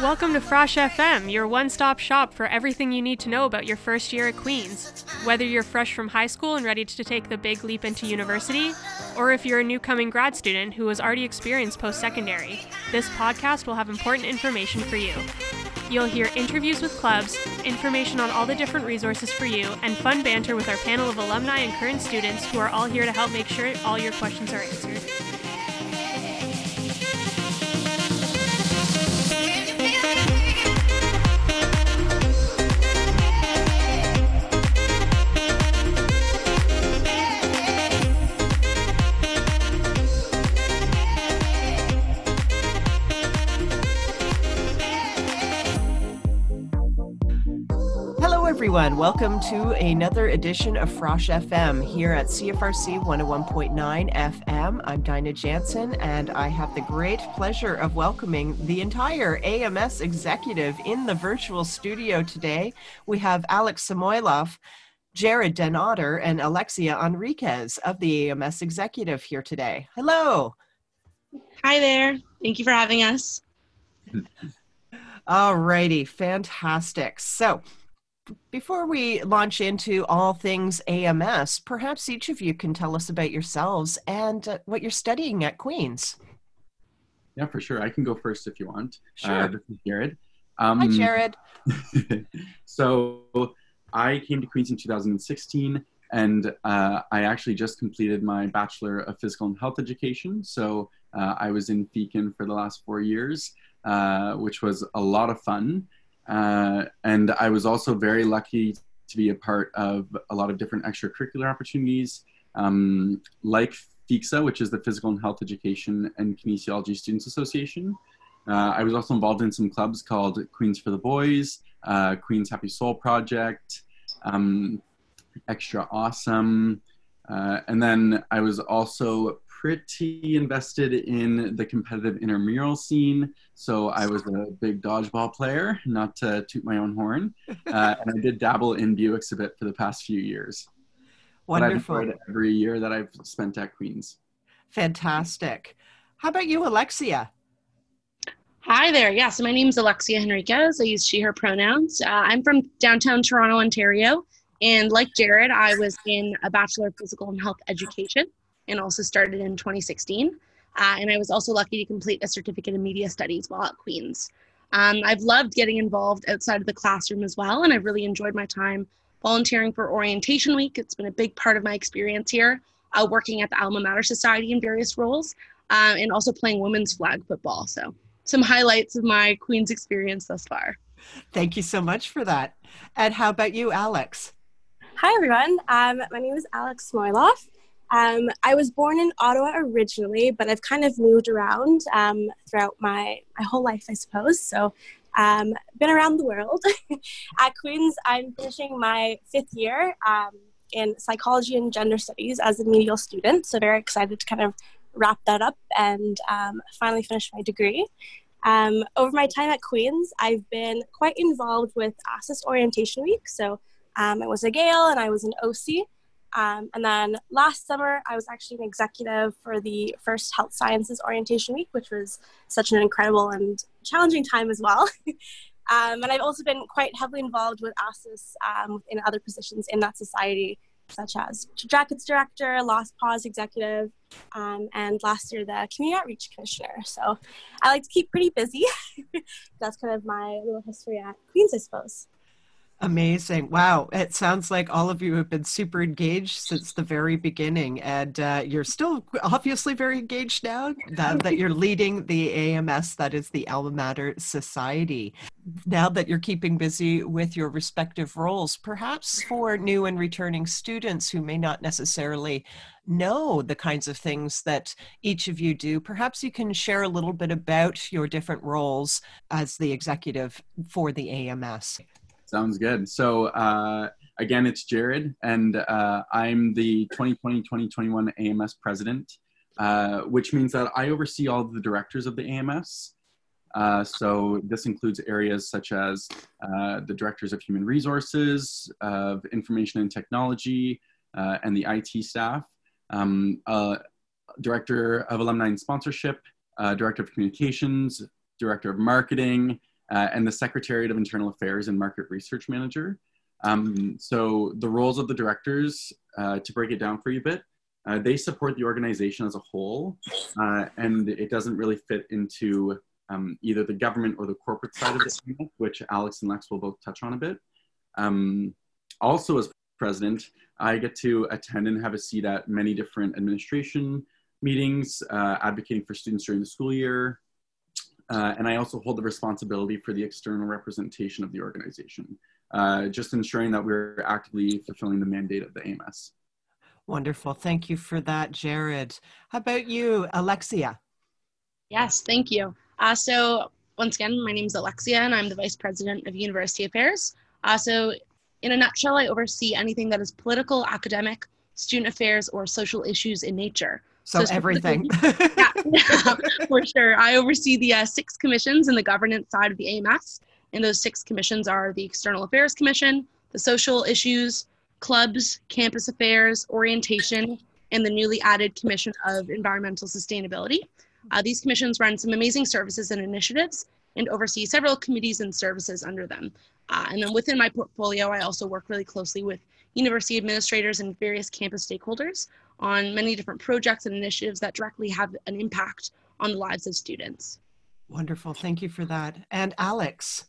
Welcome to Frosh FM, your one stop shop for everything you need to know about your first year at Queen's. Whether you're fresh from high school and ready to take the big leap into university, or if you're a new coming grad student who has already experienced post secondary, this podcast will have important information for you. You'll hear interviews with clubs, information on all the different resources for you, and fun banter with our panel of alumni and current students who are all here to help make sure all your questions are answered. Everyone. Welcome to another edition of Frosh FM here at CFRC 101.9 FM. I'm Dinah Jansen, and I have the great pleasure of welcoming the entire AMS executive in the virtual studio today. We have Alex Samoilov, Jared Denotter, and Alexia Henriquez of the AMS executive here today. Hello. Hi there. Thank you for having us. All righty, fantastic. So, before we launch into all things AMS, perhaps each of you can tell us about yourselves and uh, what you're studying at Queen's. Yeah, for sure. I can go first if you want. Uh, sure. Uh, this is Jared. Um, Hi, Jared. so I came to Queen's in 2016, and uh, I actually just completed my Bachelor of Physical and Health Education. So uh, I was in Feakin for the last four years, uh, which was a lot of fun. Uh, and I was also very lucky to be a part of a lot of different extracurricular opportunities, um, like FIXA, which is the Physical and Health Education and Kinesiology Students Association. Uh, I was also involved in some clubs called Queens for the Boys, uh, Queens Happy Soul Project, um, Extra Awesome. Uh, and then I was also pretty invested in the competitive intramural scene. So I was a big dodgeball player, not to toot my own horn. Uh, and I did dabble in Buicks a bit for the past few years. Wonderful. But I've every year that I've spent at Queen's. Fantastic. How about you, Alexia? Hi there. Yeah, so my name is Alexia Henriquez. I use she, her pronouns. Uh, I'm from downtown Toronto, Ontario. And like Jared, I was in a Bachelor of Physical and Health Education and also started in 2016. Uh, and I was also lucky to complete a certificate in media studies while at Queen's. Um, I've loved getting involved outside of the classroom as well, and I've really enjoyed my time volunteering for Orientation Week. It's been a big part of my experience here, uh, working at the Alma Mater Society in various roles, uh, and also playing women's flag football. So, some highlights of my Queen's experience thus far. Thank you so much for that. And how about you, Alex? Hi, everyone. Um, my name is Alex Samoilov. Um, I was born in Ottawa originally, but I've kind of moved around um, throughout my, my whole life, I suppose. So, um, been around the world. At Queen's, I'm finishing my fifth year um, in psychology and gender studies as a medial student. So, very excited to kind of wrap that up and um, finally finish my degree. Um, over my time at Queen's, I've been quite involved with ASUS Orientation Week. So, I was a Gael and I was an OC. Um, and then last summer, I was actually an executive for the first Health Sciences Orientation Week, which was such an incredible and challenging time as well. um, and I've also been quite heavily involved with ASUS um, in other positions in that society, such as Jackets Director, Lost Pause Executive, um, and last year the Community Outreach Commissioner. So I like to keep pretty busy. That's kind of my little history at Queen's, I suppose. Amazing. Wow. It sounds like all of you have been super engaged since the very beginning. And uh, you're still obviously very engaged now that, that you're leading the AMS, that is the Alma Mater Society. Now that you're keeping busy with your respective roles, perhaps for new and returning students who may not necessarily know the kinds of things that each of you do, perhaps you can share a little bit about your different roles as the executive for the AMS. Sounds good. So uh, again, it's Jared, and uh, I'm the 2020-2021 AMS president, uh, which means that I oversee all the directors of the AMS. Uh, so this includes areas such as uh, the directors of human resources, of information and technology, uh, and the IT staff, um, director of alumni and sponsorship, director of communications, director of marketing, and the secretariat of internal affairs and market research manager. Um, so the roles of the directors, to break it down for you a bit, uh, they support the organization as a whole, uh, and it doesn't really fit into um, either the government or the corporate side of it, which Alex and Lex will both touch on a bit. Um, also, as president, I get to attend and have a seat at many different administration meetings, uh, advocating for students during the school year. Uh, and I also hold the responsibility for the external representation of the organization, uh, just ensuring that we're actively fulfilling the mandate of the AMS. Wonderful. Thank you for that, Jared. How about you, Alexia? Yes, thank you. Uh, so, once again, my name is Alexia, and I'm the Vice President of University Affairs. Uh, so, in a nutshell, I oversee anything that is political, academic, student affairs, or social issues in nature. So, so everything. yeah, for sure. I oversee the uh, six commissions in the governance side of the AMS. And those six commissions are the External Affairs Commission, the Social Issues, clubs, campus affairs, orientation, and the newly added Commission of Environmental Sustainability. Uh, these commissions run some amazing services and initiatives and oversee several committees and services under them. Uh, and then within my portfolio, I also work really closely with university administrators and various campus stakeholders on many different projects and initiatives that directly have an impact on the lives of students. Wonderful. Thank you for that. And Alex.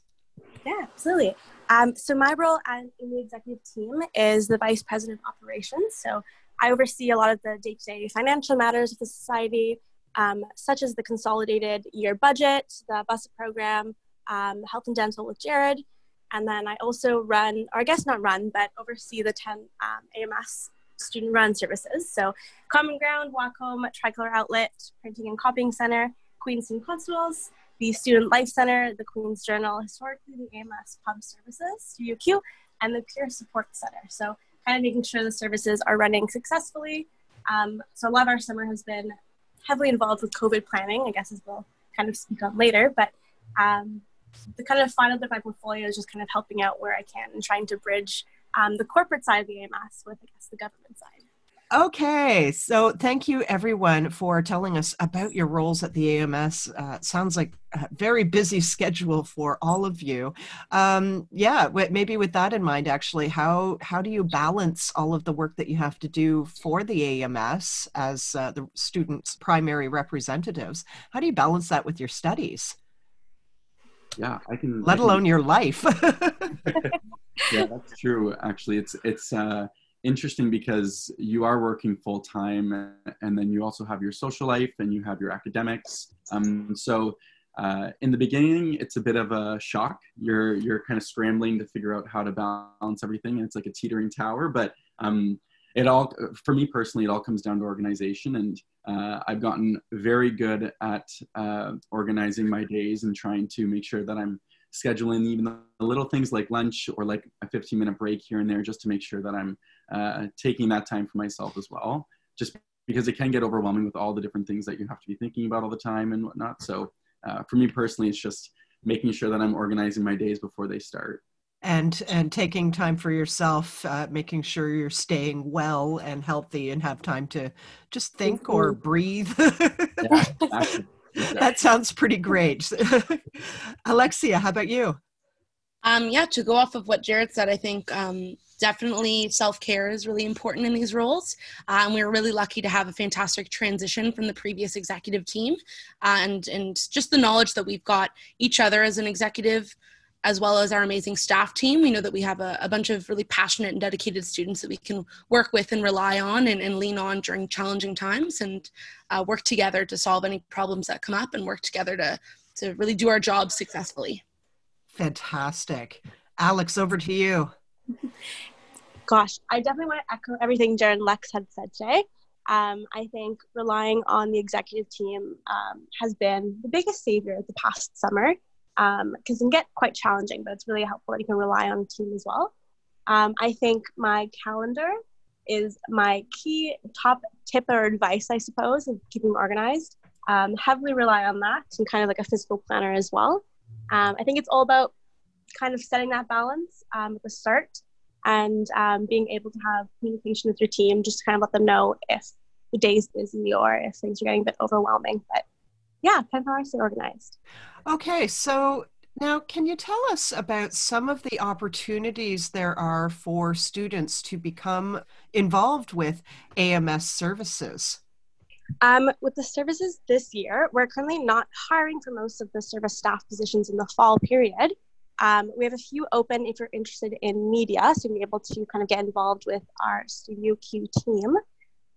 Yeah, absolutely. Um, so my role as, in the executive team is the vice president of operations. So I oversee a lot of the day-to-day financial matters of the society, um, such as the consolidated year budget, the BUSA program, um, health and dental with Jared, and then I also run, or I guess not run, but oversee the 10 um, AMS student run services. So Common Ground, Walk Home, Tricolor Outlet, Printing and Copying Center, Queenston Constables, the Student Life Center, the Queen's Journal, historically the AMS Pub Services, Studio Q, and the Peer Support Center. So kind of making sure the services are running successfully. Um, so a lot of our summer has been heavily involved with COVID planning, I guess as we'll kind of speak on later, but um, the kind of final bit of my portfolio is just kind of helping out where I can and trying to bridge um, the corporate side of the AMS with, I guess, the government side. Okay, so thank you everyone for telling us about your roles at the AMS. Uh, sounds like a very busy schedule for all of you. Um, yeah, maybe with that in mind, actually, how how do you balance all of the work that you have to do for the AMS as uh, the students' primary representatives? How do you balance that with your studies? Yeah, I can. Let I can, alone your life. yeah, that's true. Actually, it's it's. Uh, interesting because you are working full time and then you also have your social life and you have your academics. Um, so uh, in the beginning, it's a bit of a shock. You're you're kind of scrambling to figure out how to balance everything, and it's like a teetering tower. But um, it all, for me personally, it all comes down to organization, and uh, I've gotten very good at uh, organizing my days and trying to make sure that I'm scheduling even the little things like lunch or like a 15 minute break here and there, just to make sure that I'm uh, taking that time for myself as well, just because it can get overwhelming with all the different things that you have to be thinking about all the time and whatnot. So uh, for me personally, it's just making sure that I'm organizing my days before they start. And and taking time for yourself, uh, making sure you're staying well and healthy, and have time to just think or breathe. yeah, exactly. That sounds pretty great. Alexia, how about you? Um, yeah, to go off of what Jared said, I think um, definitely self-care is really important in these roles uh, and we were really lucky to have a fantastic transition from the previous executive team uh, and and just the knowledge that we've got each other as an executive as well as our amazing staff team. We know that we have a, a bunch of really passionate and dedicated students that we can work with and rely on and, and lean on during challenging times and uh, work together to solve any problems that come up and work together to to really do our job successfully. Fantastic. Alex over to you. Gosh, I definitely want to echo everything Jared and Lex had said today. Um, I think relying on the executive team um, has been the biggest savior of the past summer because um, it can get quite challenging, but it's really helpful that you can rely on a team as well. Um, I think my calendar is my key top tip or advice, I suppose, of keeping organized. um, heavily rely on that and kind of like a physical planner as well. Um, I think it's all about kind of setting that balance um, at the start and um, being able to have communication with your team just to kind of let them know if the day's busy or if things are getting a bit overwhelming. But yeah, kind of how I stay organized. Okay, so now can you tell us about some of the opportunities there are for students to become involved with AMS services? Um, with the services this year, we're currently not hiring for most of the service staff positions in the fall period. Um, we have a few open if you're interested in media, so you'll be able to kind of get involved with our Studio Q team.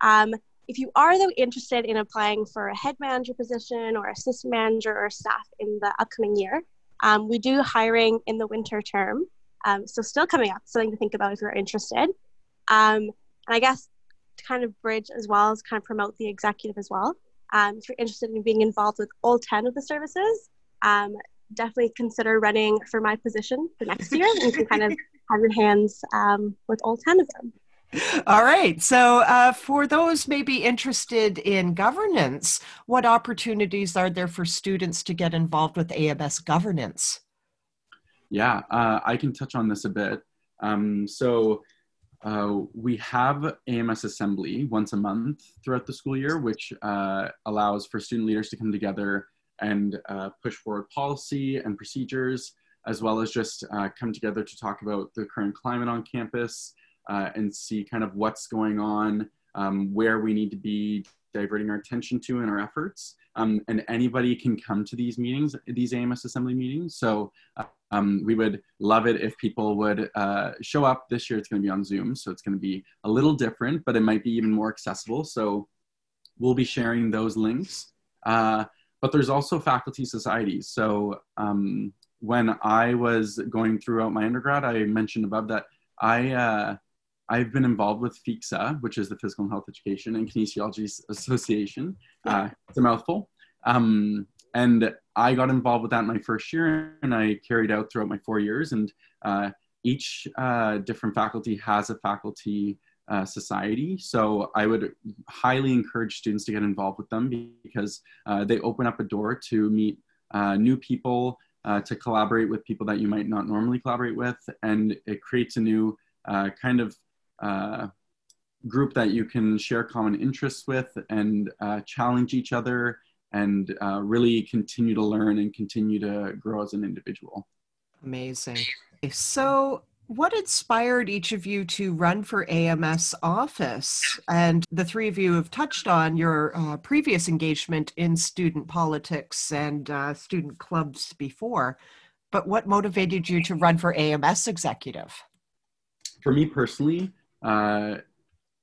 Um, if you are though interested in applying for a head manager position or assistant manager or staff in the upcoming year, um, we do hiring in the winter term. Um, so still coming up, something to think about if you're interested. Um, and I guess to kind of bridge as well as kind of promote the executive as well. Um, if you're interested in being involved with all 10 of the services, um, definitely consider running for my position for next year and you can kind of have your hands um, with all 10 of them. All right. So, uh, for those maybe interested in governance, what opportunities are there for students to get involved with AMS governance? Yeah, uh, I can touch on this a bit. Um, so, uh, we have AMS Assembly once a month throughout the school year, which uh, allows for student leaders to come together and uh, push forward policy and procedures, as well as just uh, come together to talk about the current climate on campus uh, and see kind of what's going on, um, where we need to be diverting our attention to in our efforts. Um, and anybody can come to these meetings, these AMS Assembly meetings. So um, we would love it if people would uh, show up. This year it's going to be on Zoom, so it's going to be a little different, but it might be even more accessible. So we'll be sharing those links. Uh, but there's also faculty societies. So um, when I was going throughout my undergrad, I mentioned above that I uh, I've been involved with FECSA, which is the Physical and Health Education and Kinesiology Association. Uh, it's a mouthful. Um, and I got involved with that in my first year, and I carried out throughout my four years. And uh, each uh, different faculty has a faculty uh, society. So I would highly encourage students to get involved with them because uh, they open up a door to meet uh, new people, uh, to collaborate with people that you might not normally collaborate with, and it creates a new uh, kind of uh, group that you can share common interests with and challenge each other and really continue to learn and continue to grow as an individual. Amazing. So, what inspired each of you to run for AMS office? And the three of you have touched on your uh, previous engagement in student politics and uh, student clubs before. But what motivated you to run for AMS executive? For me personally, uh,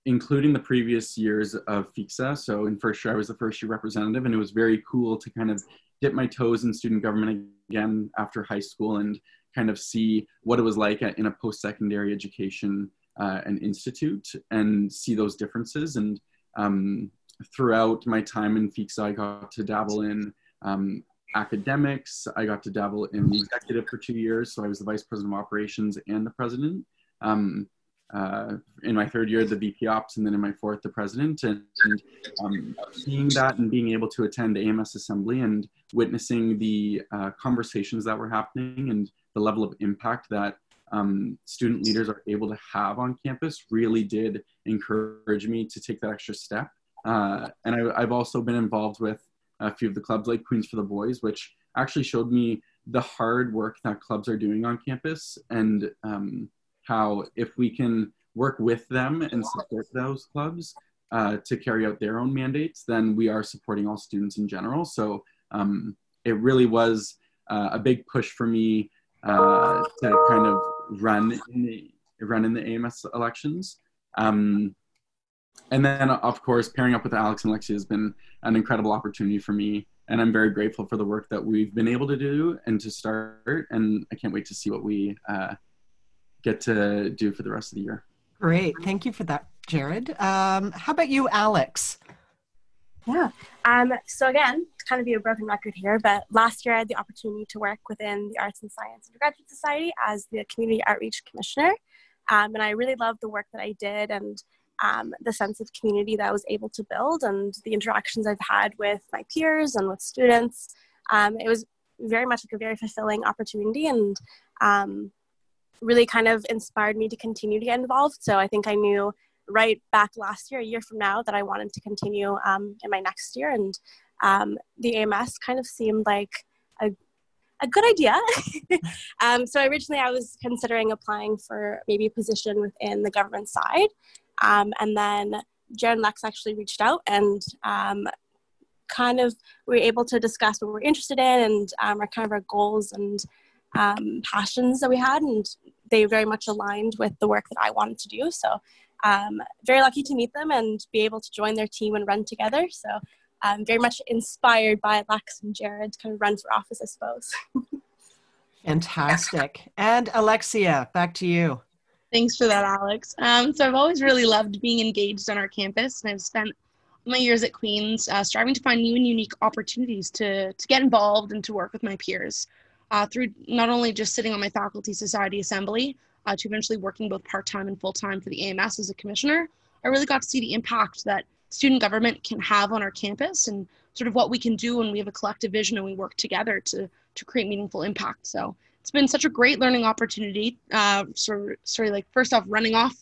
including the previous years of FECSA, so in first year I was the first year representative, and it was very cool to kind of dip my toes in student government again after high school and kind of see what it was like in a post-secondary education uh, and institute and see those differences. And um, throughout my time in FECSA, I got to dabble in um, academics. I got to dabble in executive for two years. So I was the vice president of operations and the president. Um, uh, in my third year, the VP Ops, and then in my fourth, the president. And, and um, seeing that and being able to attend AMS Assembly and witnessing the uh, conversations that were happening and the level of impact that um, student leaders are able to have on campus really did encourage me to take that extra step. Uh, and I, have also been involved with a few of the clubs like Queens for the Boys, which actually showed me the hard work that clubs are doing on campus and um, how if we can work with them and support those clubs uh, to carry out their own mandates, then we are supporting all students in general. So um, it really was uh, a big push for me uh, to kind of run in the run in the AMS elections. Um, and then, of course, pairing up with Alex and Lexi has been an incredible opportunity for me. And I'm very grateful for the work that we've been able to do and to start. And I can't wait to see what we uh, get to do for the rest of the year. Great. Thank you for that, Jared. Um, how about you, Alex? Yeah. Um, so again, to kind of be a broken record here, but last year I had the opportunity to work within the Arts and Science Undergraduate Society as the Community Outreach Commissioner. Um, and I really loved the work that I did and um, the sense of community that I was able to build and the interactions I've had with my peers and with students. Um, it was very much like a very fulfilling opportunity and um, really kind of inspired me to continue to get involved. So I think I knew right back last year, a year from now, that I wanted to continue um, in my next year. And um, the AMS kind of seemed like a, a good idea. um, so originally I was considering applying for maybe a position within the government side. Um, and then Jared Lex actually reached out and um, kind of we were able to discuss what we're interested in and um, our kind of our goals and passions that we had, and they very much aligned with the work that I wanted to do. So, um, very lucky to meet them and be able to join their team and run together. So, I'm very much inspired by Lex and Jared to kind of run for office, I suppose. Fantastic. And Alexia, back to you. Thanks for that, Alex. Um, so I've always really loved being engaged on our campus, and I've spent my years at Queen's uh, striving to find new and unique opportunities to to get involved and to work with my peers uh, through not only just sitting on my faculty society assembly uh, to eventually working both part-time and full-time for the AMS as a commissioner, I really got to see the impact that student government can have on our campus and sort of what we can do when we have a collective vision and we work together to, to create meaningful impact. So it's been such a great learning opportunity. Uh, so, sorry, like first off, running off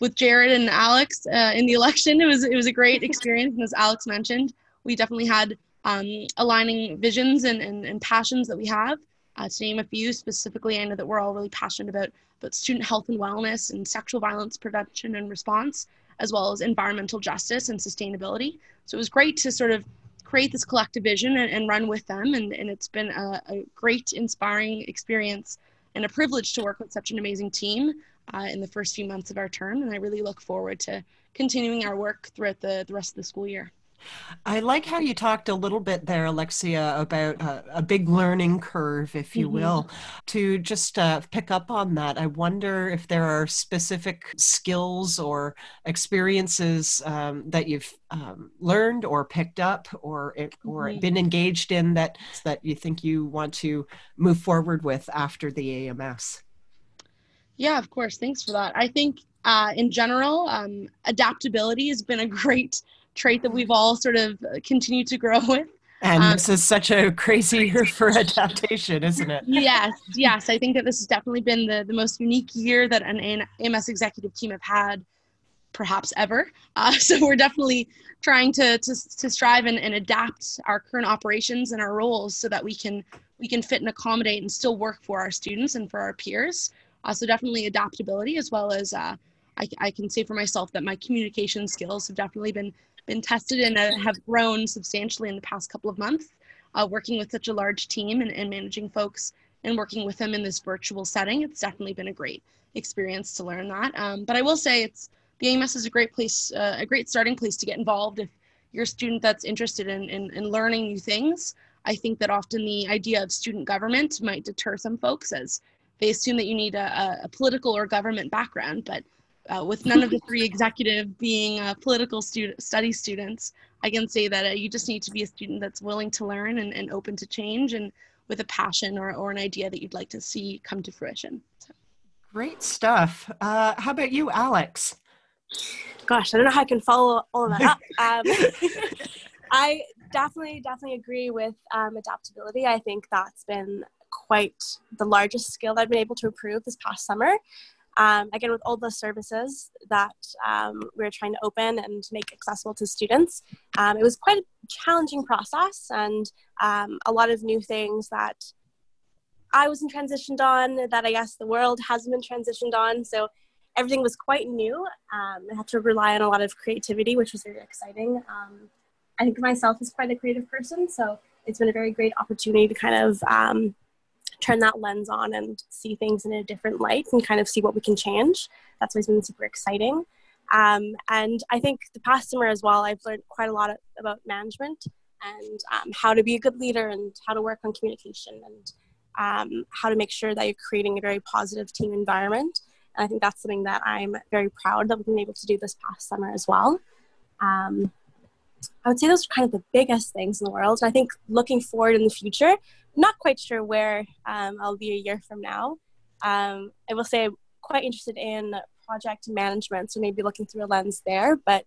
with Jared and Alex uh, in the election, it was it was a great experience. And as Alex mentioned, we definitely had um, aligning visions and, and, and passions that we have. Uh, to name a few specifically, I know that we're all really passionate about, about student health and wellness and sexual violence prevention and response, as well as environmental justice and sustainability. So it was great to sort of create this collective vision and, and run with them. And, and it's been a, a, great, inspiring experience and a privilege to work with such an amazing team uh, in the first few months of our term. And I really look forward to continuing our work throughout the, the rest of the school year. I like how you talked a little bit there, Alexia, about a, a big learning curve, if you mm-hmm. will. To just uh, pick up on that, I wonder if there are specific skills or experiences um, that you've um, learned or picked up or or mm-hmm. been engaged in that that you think you want to move forward with after the AMS. Yeah, of course. Thanks for that. I think uh, in general, um, adaptability has been a great trait that we've all sort of continued to grow with. And um, this is such a crazy year for adaptation, isn't it? yes, yes. I think that this has definitely been the, the most unique year that an AMS executive team have had perhaps ever. Uh, so we're definitely trying to, to, to strive and, and adapt our current operations and our roles so that we can we can fit and accommodate and still work for our students and for our peers. Uh, so definitely adaptability as well as uh, I, I can say for myself that my communication skills have definitely been been tested and uh, have grown substantially in the past couple of months. Uh, working with such a large team and, and managing folks and working with them in this virtual setting, it's definitely been a great experience to learn that. Um, but I will say it's the AMS is a great place, uh, a great starting place to get involved if you're a student that's interested in, in, in learning new things. I think that often the idea of student government might deter some folks as they assume that you need a, a political or government background, but uh, with none of the three executive being uh, political student study students, I can say that uh, you just need to be a student that's willing to learn and, and open to change and with a passion or, or an idea that you'd like to see come to fruition. So. Great stuff. Uh, how about you, Alex? Gosh, I don't know how I can follow all of that up. Um, I definitely, definitely agree with um, adaptability. I think that's been quite the largest skill I've been able to improve this past summer. Um, again, with all the services that um, we are trying to open and make accessible to students, um, it was quite a challenging process and um, a lot of new things that I wasn't transitioned on, that I guess the world hasn't been transitioned on. So everything was quite new. Um, I had to rely on a lot of creativity, which was very exciting. Um, I think myself is quite a creative person, so it's been a very great opportunity to kind of turn that lens on and see things in a different light and kind of see what we can change. That's always been super exciting. Um, and I think the past summer as well, I've learned quite a lot about management and um, how to be a good leader and how to work on communication and um, how to make sure that you're creating a very positive team environment. And I think that's something that I'm very proud that we've been able to do this past summer as well. Um, I would say those are kind of the biggest things in the world. And I think looking forward in the future, not quite sure where um, I'll be a year from now. Um, I will say I'm quite interested in project management, so maybe looking through a lens there. But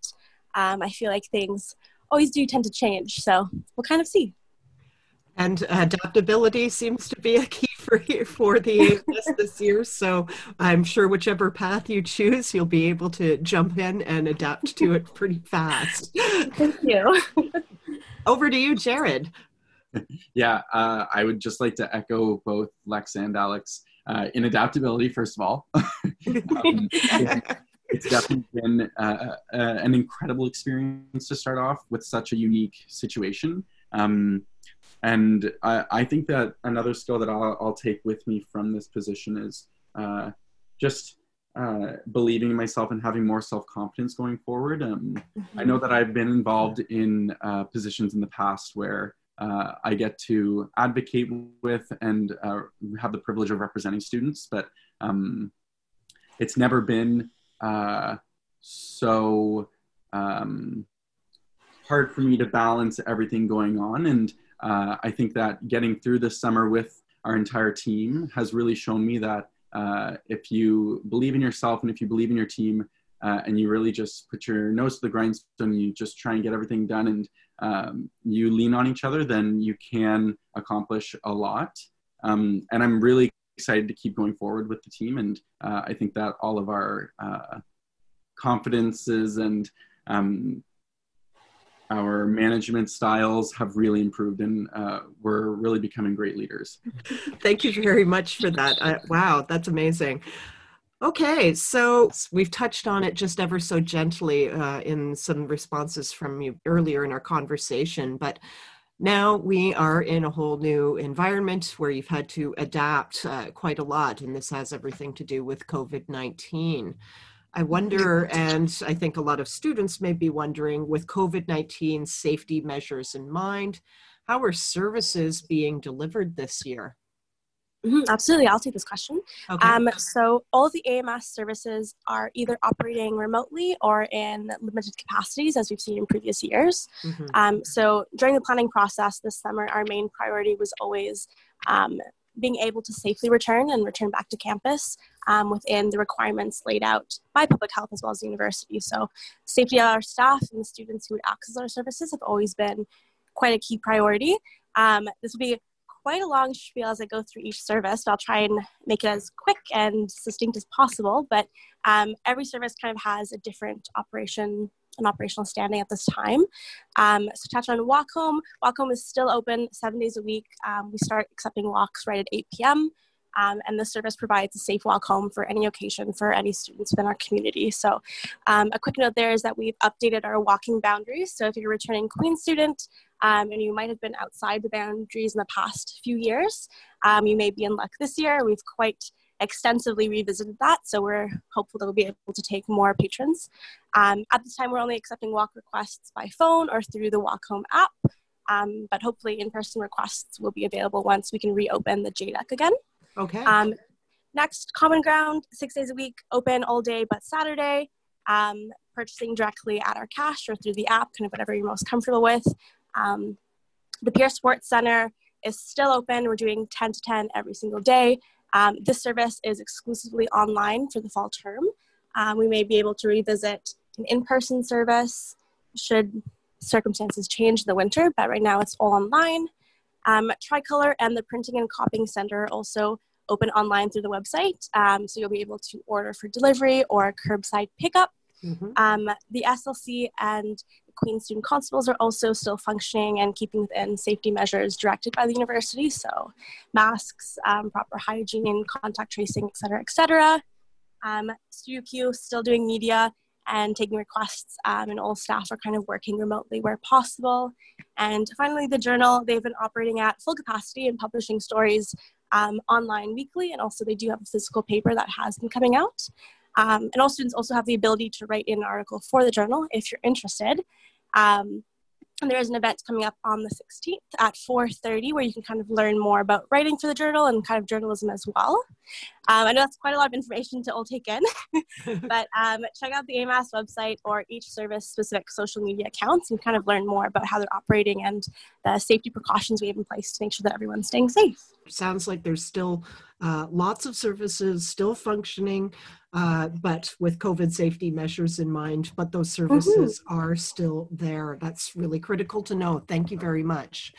um, I feel like things always do tend to change, so we'll kind of see. And adaptability seems to be a key for you for the AMS this year. So I'm sure whichever path you choose, you'll be able to jump in and adapt to it pretty fast. Thank you. Over to you, Jared. Yeah, uh, I would just like to echo both Lex and Alex uh, in adaptability. First of all, um, it's definitely been uh, uh, an incredible experience to start off with such a unique situation. Um, and I, I, think that another skill that I'll, I'll, take with me from this position is uh, just uh, believing in myself and having more self confidence going forward. Um, mm-hmm. I know that I've been involved in uh, positions in the past where uh, I get to advocate with and uh, have the privilege of representing students, but um, it's never been uh, so um, hard for me to balance everything going on. And uh, I think that getting through this summer with our entire team has really shown me that uh, if you believe in yourself and if you believe in your team uh, and you really just put your nose to the grindstone, you just try and get everything done and um, you lean on each other, then you can accomplish a lot. Um, and I'm really excited to keep going forward with the team. And uh, I think that all of our uh, confidences and um, our management styles have really improved and uh, we're really becoming great leaders. Thank you very much for that. Wow, that's amazing. Okay, so we've touched on it just ever so gently uh, in some responses from you earlier in our conversation, but now we are in a whole new environment where you've had to adapt uh, quite a lot, and this has everything to do with COVID 19. I wonder, and I think a lot of students may be wondering, with COVID 19 safety measures in mind, how are services being delivered this year? Mm-hmm, absolutely, I'll take this question. Okay. Um, so, all of the AMS services are either operating remotely or in limited capacities, as we've seen in previous years. Mm-hmm. Um, so, during the planning process this summer, our main priority was always um, being able to safely return and return back to campus um, within the requirements laid out by public health as well as the university. So, safety of our staff and the students who would access our services have always been quite a key priority. Um, this will be quite a long spiel as I go through each service. So I'll try and make it as quick and succinct as possible. But um, every service kind of has a different operation an operational standing at this time. Um, so touch on walk home. Walk home is still open seven days a week. Um, we start accepting walks right at 8 p.m. Um, and this service provides a safe walk home for any occasion for any students within our community. So, um, a quick note there is that we've updated our walking boundaries. So, if you're a returning Queen student um, and you might have been outside the boundaries in the past few years, um, you may be in luck this year. We've quite extensively revisited that, so we're hopeful that we'll be able to take more patrons. Um, at this time, we're only accepting walk requests by phone or through the Walk Home app, um, but hopefully in-person requests will be available once we can reopen the JDUC again. Okay. Um, next, Common Ground, six days a week, open all day but Saturday. Um, purchasing directly at our cash or through the app, kind of whatever you're most comfortable with. Um, the Peer Support Center is still open. We're doing 10 to 10 every single day. Um, this service is exclusively online for the fall term. Um, we may be able to revisit an in-person service should circumstances change in the winter, but right now it's all online. Um, Tricolor and the Printing and Copying Center also open online through the website, um, so you'll be able to order for delivery or curbside pickup. Mm-hmm. Um, the SLC and Queen Student Constables are also still functioning and keeping within safety measures directed by the university. So, masks, um, proper hygiene, contact tracing, et cetera, et cetera. Um, still doing media and taking requests, um, and all staff are kind of working remotely where possible. And finally, the journal, they've been operating at full capacity and publishing stories um, online weekly, and also they do have a physical paper that has been coming out. Um, and all students also have the ability to write in an article for the journal if you're interested. Um, and there is an event coming up on the 16th at 4.30 where you can kind of learn more about writing for the journal and kind of journalism as well. Um, I know that's quite a lot of information to all take in, but um, check out the AMS website or each service specific social media accounts and kind of learn more about how they're operating and the safety precautions we have in place to make sure that everyone's staying safe. Sounds like there's still uh, lots of services still functioning, uh, but with COVID safety measures in mind, but those services mm-hmm. are still there. That's really critical to know. Thank you very much.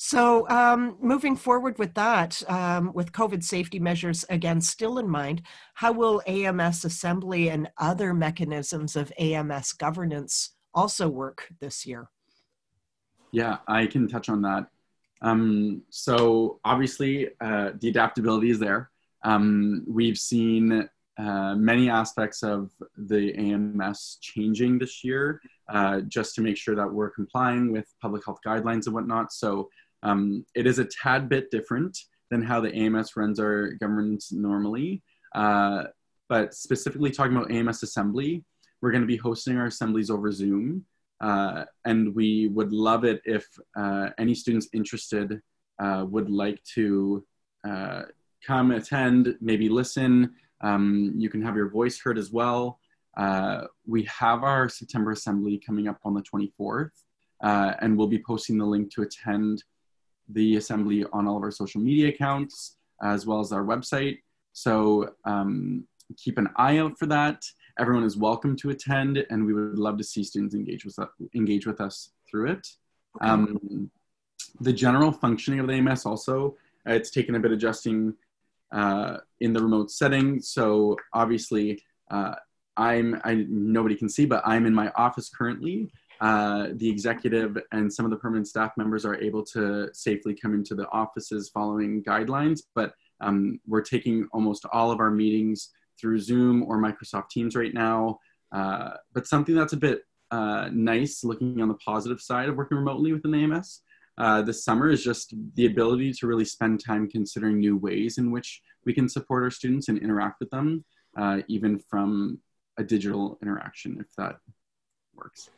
So, um, moving forward with that, um, with COVID safety measures again still in mind, how will AMS assembly and other mechanisms of AMS governance also work this year? Yeah, I can touch on that. Um, so, obviously, uh, the adaptability is there. Um, we've seen uh, many aspects of the AMS changing this year uh, just to make sure that we're complying with public health guidelines and whatnot. So, um, it is a tad bit different than how the AMS runs our governance normally. Uh, but specifically talking about AMS assembly, we're going to be hosting our assemblies over Zoom. Uh, and we would love it if uh, any students interested uh, would like to uh, come attend, maybe listen. Um, you can have your voice heard as well. Uh, we have our September assembly coming up on the 24th, and we'll be posting the link to attend the assembly on all of our social media accounts as well as our website. So um, keep an eye out for that. Everyone is welcome to attend, and we would love to see students engage with us, engage with us through it. Um, the general functioning of the AMS also, uh, it's taken a bit adjusting uh, in the remote setting. So obviously, uh, I'm I, nobody can see, but I'm in my office currently, uh, the executive and some of the permanent staff members are able to safely come into the offices following guidelines, but um, we're taking almost all of our meetings through Zoom or Microsoft Teams right now. Uh, but something that's a bit uh, nice looking on the positive side of working remotely within the AMS uh, this summer is just the ability to really spend time considering new ways in which we can support our students and interact with them, uh, even from a digital interaction, if that works.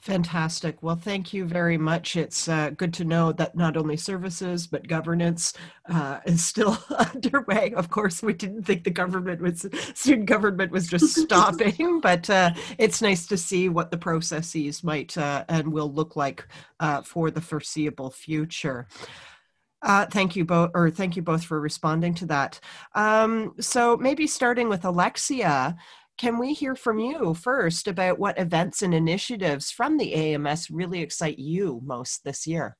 Fantastic. Well, thank you very much. It's uh, good to know that not only services but governance uh, is still underway. Of course, we didn't think the government was student government was just stopping, but uh, it's nice to see what the processes might uh, and will look like uh, for the foreseeable future. Uh, thank you both, or thank you both for responding to that. Um, so maybe starting with Alexia, can we hear from you first about what events and initiatives from the AMS really excite you most this year?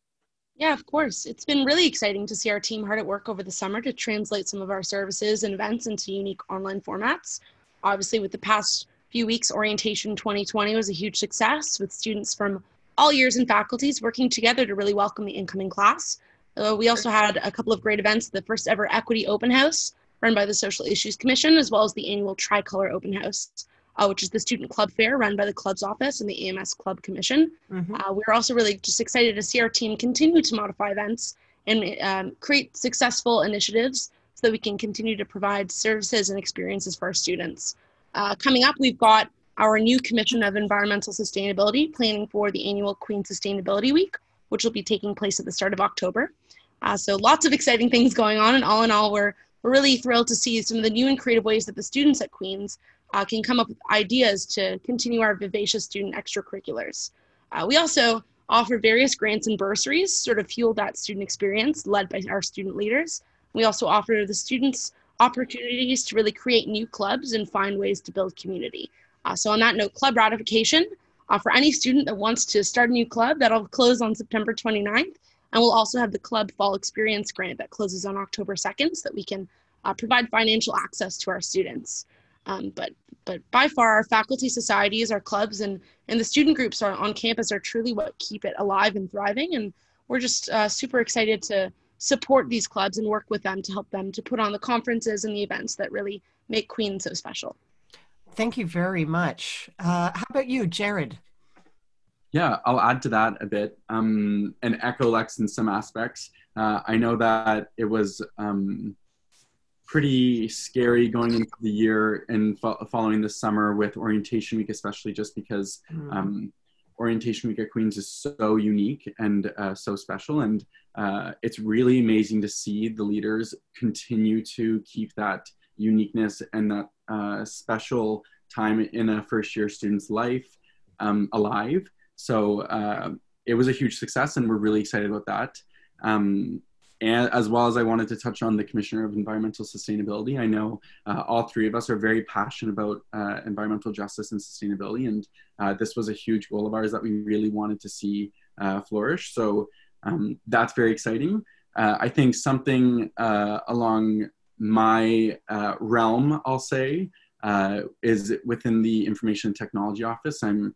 Yeah, of course. It's been really exciting to see our team hard at work over the summer to translate some of our services and events into unique online formats. Obviously, with the past few weeks, Orientation 2020 was a huge success with students from all years and faculties working together to really welcome the incoming class. Uh, we also had a couple of great events the first ever Equity Open House run by the Social Issues Commission, as well as the annual Tricolor Open House, uh, which is the student club fair run by the club's office and the AMS Club Commission. Mm-hmm. Uh, we're also really just excited to see our team continue to modify events and um, create successful initiatives so that we can continue to provide services and experiences for our students. Uh, coming up, we've got our new Commission of Environmental Sustainability planning for the annual Queen Sustainability Week, which will be taking place at the start of October. Uh, so lots of exciting things going on, and all in all, we're we're really thrilled to see some of the new and creative ways that the students at Queens uh, can come up with ideas to continue our vivacious student extracurriculars. Uh, we also offer various grants and bursaries, sort of fuel that student experience led by our student leaders. We also offer the students opportunities to really create new clubs and find ways to build community. Uh, so on that note, club ratification, uh, for any student that wants to start a new club, that'll close on September 29th. And we'll also have the Club Fall Experience Grant that closes on October 2nd so that we can uh, provide financial access to our students. Um, but but by far our faculty societies, our clubs, and and the student groups are on campus are truly what keep it alive and thriving. And we're just uh, super excited to support these clubs and work with them to help them to put on the conferences and the events that really make Queen so special. Thank you very much. Uh, how about you, Jared? Yeah, I'll add to that a bit um, and echo Lex in some aspects. Uh, I know that it was um, pretty scary going into the year and fo- following the summer with orientation week, especially just because mm. um, orientation week at Queens is so unique and uh, so special. And uh, it's really amazing to see the leaders continue to keep that uniqueness and that uh, special time in a first year student's life um, alive so uh, it was a huge success, and we're really excited about that. Um, and as well as I wanted to touch on the Commissioner of Environmental Sustainability. I know uh, all three of us are very passionate about uh, environmental justice and sustainability, and uh, this was a huge goal of ours that we really wanted to see uh, flourish. So um, that's very exciting. Uh, I think something uh, along my realm, I'll say, is within the Information Technology Office. I'm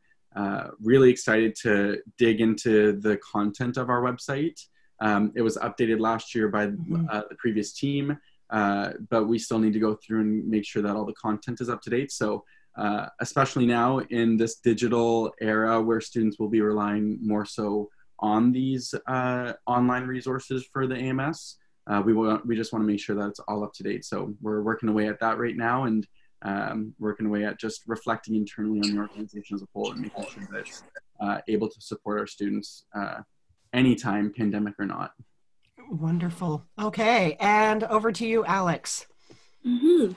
really excited to dig into the content of our website. Um, it was updated last year by mm-hmm. uh, the previous team, uh, but we still need to go through and make sure that all the content is up to date. So, uh, especially now in this digital era where students will be relying more so on these uh, online resources for the AMS, uh, we want, we just want to make sure that it's all up to date. So we're working away at that right now and um, working away at just reflecting internally on the organization as a whole and making sure that it's uh, able to support our students anytime, pandemic or not. Wonderful. Okay, and over to you, Alex. Mm-hmm.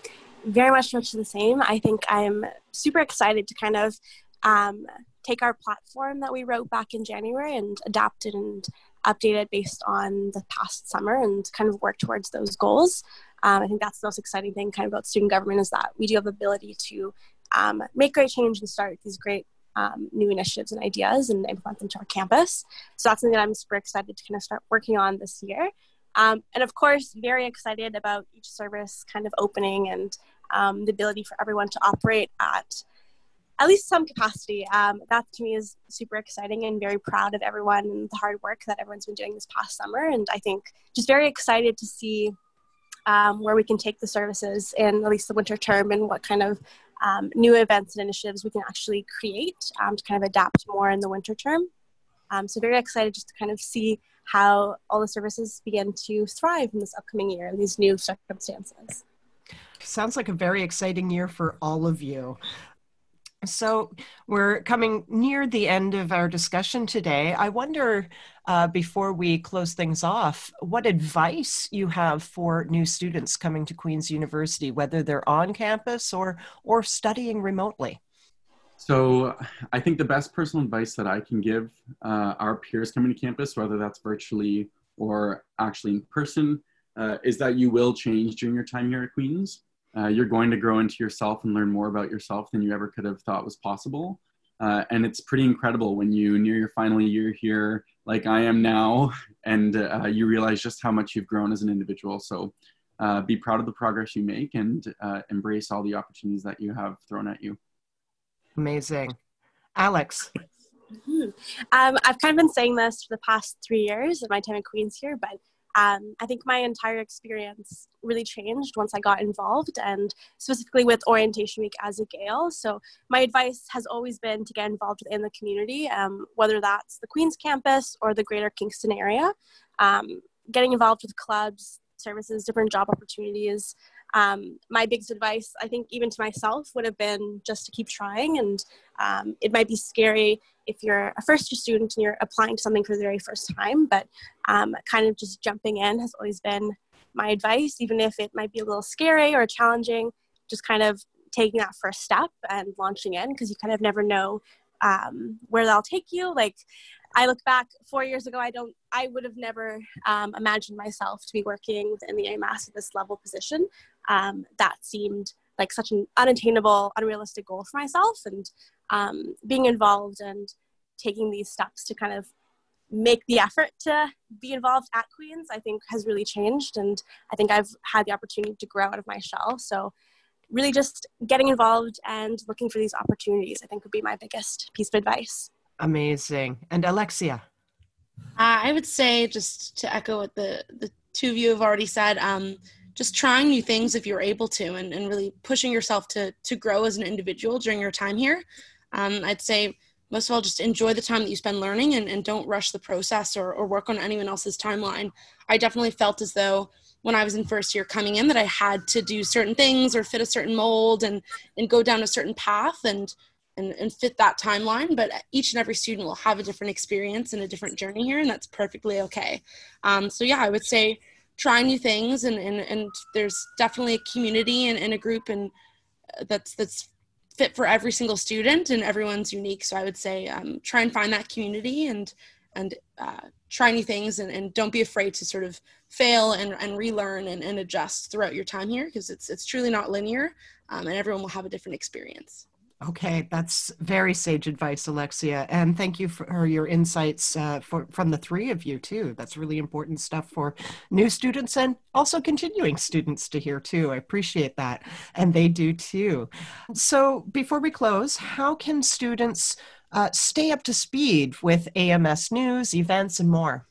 Very much, much the same. I think I'm super excited to kind of um, take our platform that we wrote back in January and adapt it and update it based on the past summer and kind of work towards those goals. Um, I think that's the most exciting thing kind of about student government is that we do have the ability to um, make great change and start these great um, new initiatives and ideas and implement them to our campus. So that's something that I'm super excited to kind of start working on this year. Um, and of course, very excited about each service kind of opening and um, the ability for everyone to operate at at least some capacity. Um, that to me is super exciting and very proud of everyone and the hard work that everyone's been doing this past summer. And I think just very excited to see um, where we can take the services in at least the winter term and what kind of um, new events and initiatives we can actually create um, to kind of adapt more in the winter term. Um, so very excited just to kind of see how all the services begin to thrive in this upcoming year in these new circumstances. Sounds like a very exciting year for all of you. So, we're coming near the end of our discussion today. I wonder, uh, before we close things off, what advice you have for new students coming to Queen's University, whether they're on campus or, or studying remotely? So, I think the best personal advice that I can give uh, our peers coming to campus, whether that's virtually or actually in person, uh, is that you will change during your time here at Queen's uh, you're going to grow into yourself and learn more about yourself than you ever could have thought was possible. Uh, and it's pretty incredible when you near your final year here, like I am now, and uh, you realize just how much you've grown as an individual. So uh, be proud of the progress you make and uh, embrace all the opportunities that you have thrown at you. Amazing. Alex. Mm-hmm. Um, I've kind of been saying this for the past three years of my time at Queen's here, but um, I think my entire experience really changed once I got involved, and specifically with Orientation Week as a Gael. So, my advice has always been to get involved within the community, um, whether that's the Queen's campus or the greater Kingston area. Um, getting involved with clubs, services, different job opportunities. Um, my biggest advice, I think, even to myself, would have been just to keep trying. And um, it might be scary if you're a first year student and you're applying to something for the very first time, but um, kind of just jumping in has always been my advice, even if it might be a little scary or challenging, just kind of taking that first step and launching in because you kind of never know um, where that'll take you. Like, I look back four years ago, I don't, I would have never um, imagined myself to be working within the AMS at this level position. Um, that seemed like such an unattainable, unrealistic goal for myself. And um, being involved and taking these steps to kind of make the effort to be involved at Queens, I think has really changed. And I think I've had the opportunity to grow out of my shell. So, really just getting involved and looking for these opportunities, I think would be my biggest piece of advice. Amazing. And Alexia? Uh, I would say, just to echo what the, the two of you have already said, um, just trying new things if you're able to and, and really pushing yourself to, to grow as an individual during your time here. Um, I'd say most of all, just enjoy the time that you spend learning and, and don't rush the process or, or work on anyone else's timeline. I definitely felt as though when I was in first year coming in that I had to do certain things or fit a certain mold and, and go down a certain path and, and, and fit that timeline. But each and every student will have a different experience and a different journey here, and that's perfectly okay. Um, so, yeah, I would say try new things, and, and, and there's definitely a community and, and a group and uh, that's that's fit for every single student and everyone's unique so i would say um, try and find that community and and uh, try new things and, and don't be afraid to sort of fail and, and relearn and, and adjust throughout your time here because it's, it's truly not linear um, and everyone will have a different experience. Okay, that's very sage advice, Alexia. And thank you for your insights uh, for, from the three of you, too. That's really important stuff for new students and also continuing students to hear, too. I appreciate that. And they do, too. So, before we close, how can students uh, stay up to speed with AMS news, events, and more?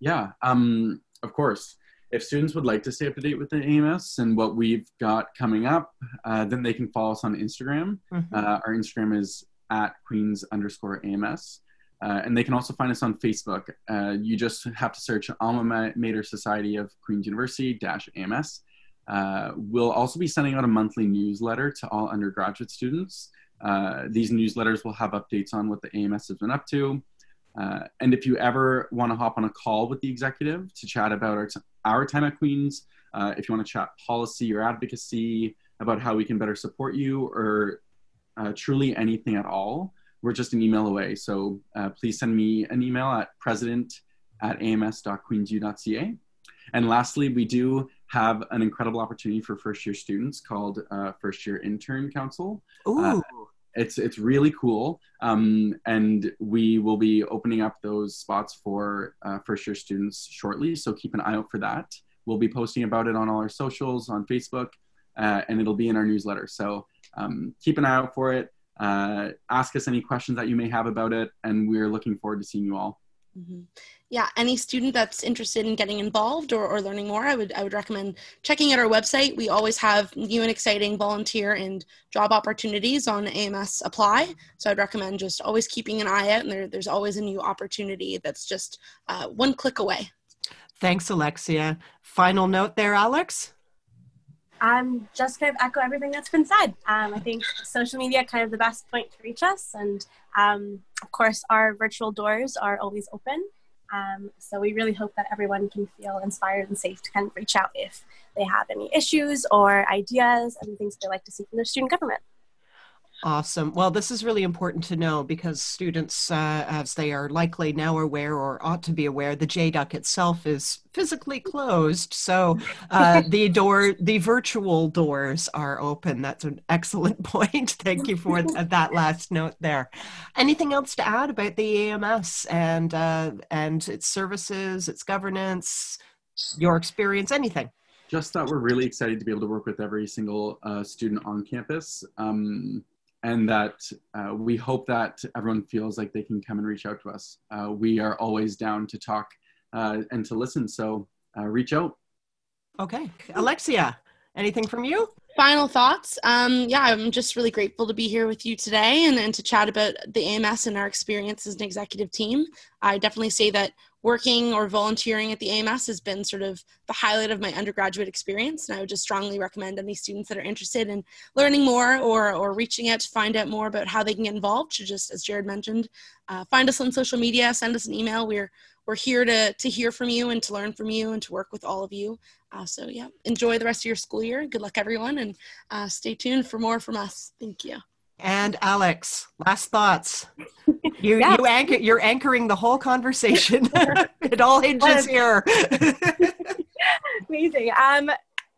Yeah, um, of course if students would like to stay up to date with the AMS and what we've got coming up, uh, then they can follow us on Instagram. Mm-hmm. Uh, our Instagram is at Queens underscore AMS. Uh, and they can also find us on Facebook. Uh, you just have to search Alma Mater Society of Queen's University dash AMS. Uh, we'll also be sending out a monthly newsletter to all undergraduate students. Uh, these newsletters will have updates on what the AMS has been up to, uh, and if you ever want to hop on a call with the executive to chat about our, t- our time at Queens, uh, if you want to chat policy or advocacy about how we can better support you, or uh, truly anything at all, we're just an email away. So uh, please send me an email at president at ams.queensu.ca. And lastly, we do have an incredible opportunity for first year students called uh, First Year Intern Council. Uh, Ooh it's it's really cool. Um, and we will be opening up those spots for uh, first year students shortly so keep an eye out for that. We'll be posting about it on all our socials on facebook uh, and it'll be in our newsletter. So um, keep an eye out for it. Uh, ask us any questions that you may have about it and we're looking forward to seeing you all Mm-hmm. Yeah, any student that's interested in getting involved or, or learning more, I would I would recommend checking out our website. We always have new and exciting volunteer and job opportunities on AMS Apply. So I'd recommend just always keeping an eye out, and there, there's always a new opportunity that's just uh, one click away. Thanks, Alexia. Final note there, Alex. I'm just kind of echo everything that's been said. Um, I think social media kind of the best point to reach us, and um, of course, our virtual doors are always open. Um, so we really hope that everyone can feel inspired and safe to kind of reach out if they have any issues or ideas and things they'd like to see from their student government. Awesome. Well, this is really important to know because students, uh, as they are likely now aware or ought to be aware, the JDUC itself is physically closed. So uh, the door, the virtual doors are open. That's an excellent point. Thank you for that last note there. Anything else to add about the AMS and uh, and its services, its governance, your experience, anything? Just that we're really excited to be able to work with every single uh, student on campus. Um, and that uh, we hope that everyone feels like they can come and reach out to us. Uh, we are always down to talk uh, and to listen, so uh, reach out. Okay. Alexia, anything from you? Final thoughts. Um, yeah, I'm just really grateful to be here with you today and, and to chat about the AMS and our experience as an executive team. I definitely say that working or volunteering at the AMS has been sort of the highlight of my undergraduate experience. And I would just strongly recommend any students that are interested in learning more or, or reaching out to find out more about how they can get involved to just, as Jared mentioned, uh, find us on social media, send us an email. We're, we're here to, to hear from you and to learn from you and to work with all of you. Uh, so yeah, enjoy the rest of your school year. Good luck everyone and uh, stay tuned for more from us. Thank you. And Alex, last thoughts. You yeah. you anchor you're anchoring the whole conversation. it all hinges here. Amazing. Um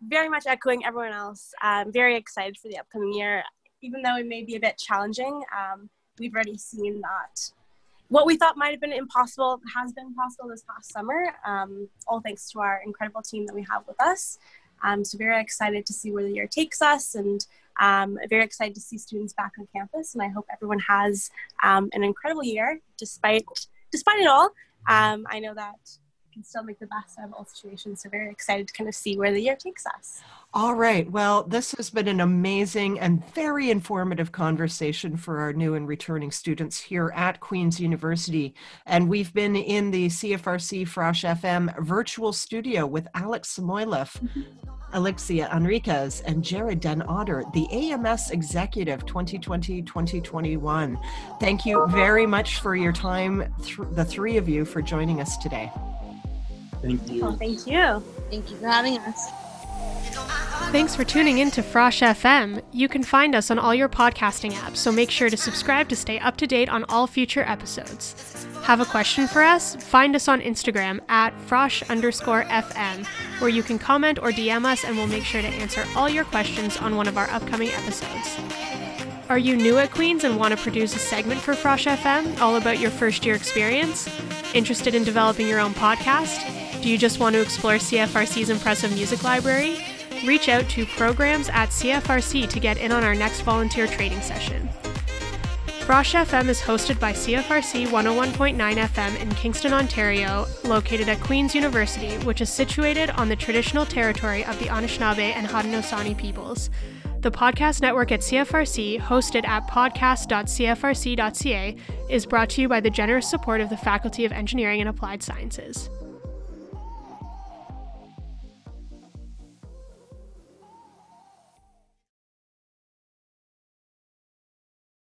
very much echoing everyone else. I'm very excited for the upcoming year. Even though it may be a bit challenging, um, we've already seen that what we thought might have been impossible has been possible this past summer, um, all thanks to our incredible team that we have with us. Um, so very excited to see where the year takes us and um, very excited to see students back on campus, and I hope everyone has um, an incredible year despite despite it all. Um, I know that can still make the best out of all situations. So very excited to kind of see where the year takes us. All right. Well, this has been an amazing and very informative conversation for our new and returning students here at Queen's University. And we've been in the CFRC Frosh FM virtual studio with Alex Samoilov, mm-hmm. Alexia Henriquez, and Jared Den Otter, the AMS Executive 2020-2021. Thank you very much for your time, th- the three of you, for joining us today. Thank you. Oh, thank you. Thank you for having us. Thanks for tuning in to Frosh FM. You can find us on all your podcasting apps, so make sure to subscribe to stay up to date on all future episodes. Have a question for us? Find us on Instagram at frosh underscore FM, where you can comment or DM us and we'll make sure to answer all your questions on one of our upcoming episodes. Are you new at Queens and want to produce a segment for Frosh FM all about your first year experience? Interested in developing your own podcast? Do you just want to explore CFRC's impressive music library? Reach out to programs at CFRC to get in on our next volunteer training session. Frosh FM is hosted by CFRC 101.9 FM in Kingston, Ontario, located at Queen's University, which is situated on the traditional territory of the Anishinaabe and Haudenosaunee peoples. The podcast network at CFRC, hosted at podcast.cfrc.ca, is brought to you by the generous support of the Faculty of Engineering and Applied Sciences.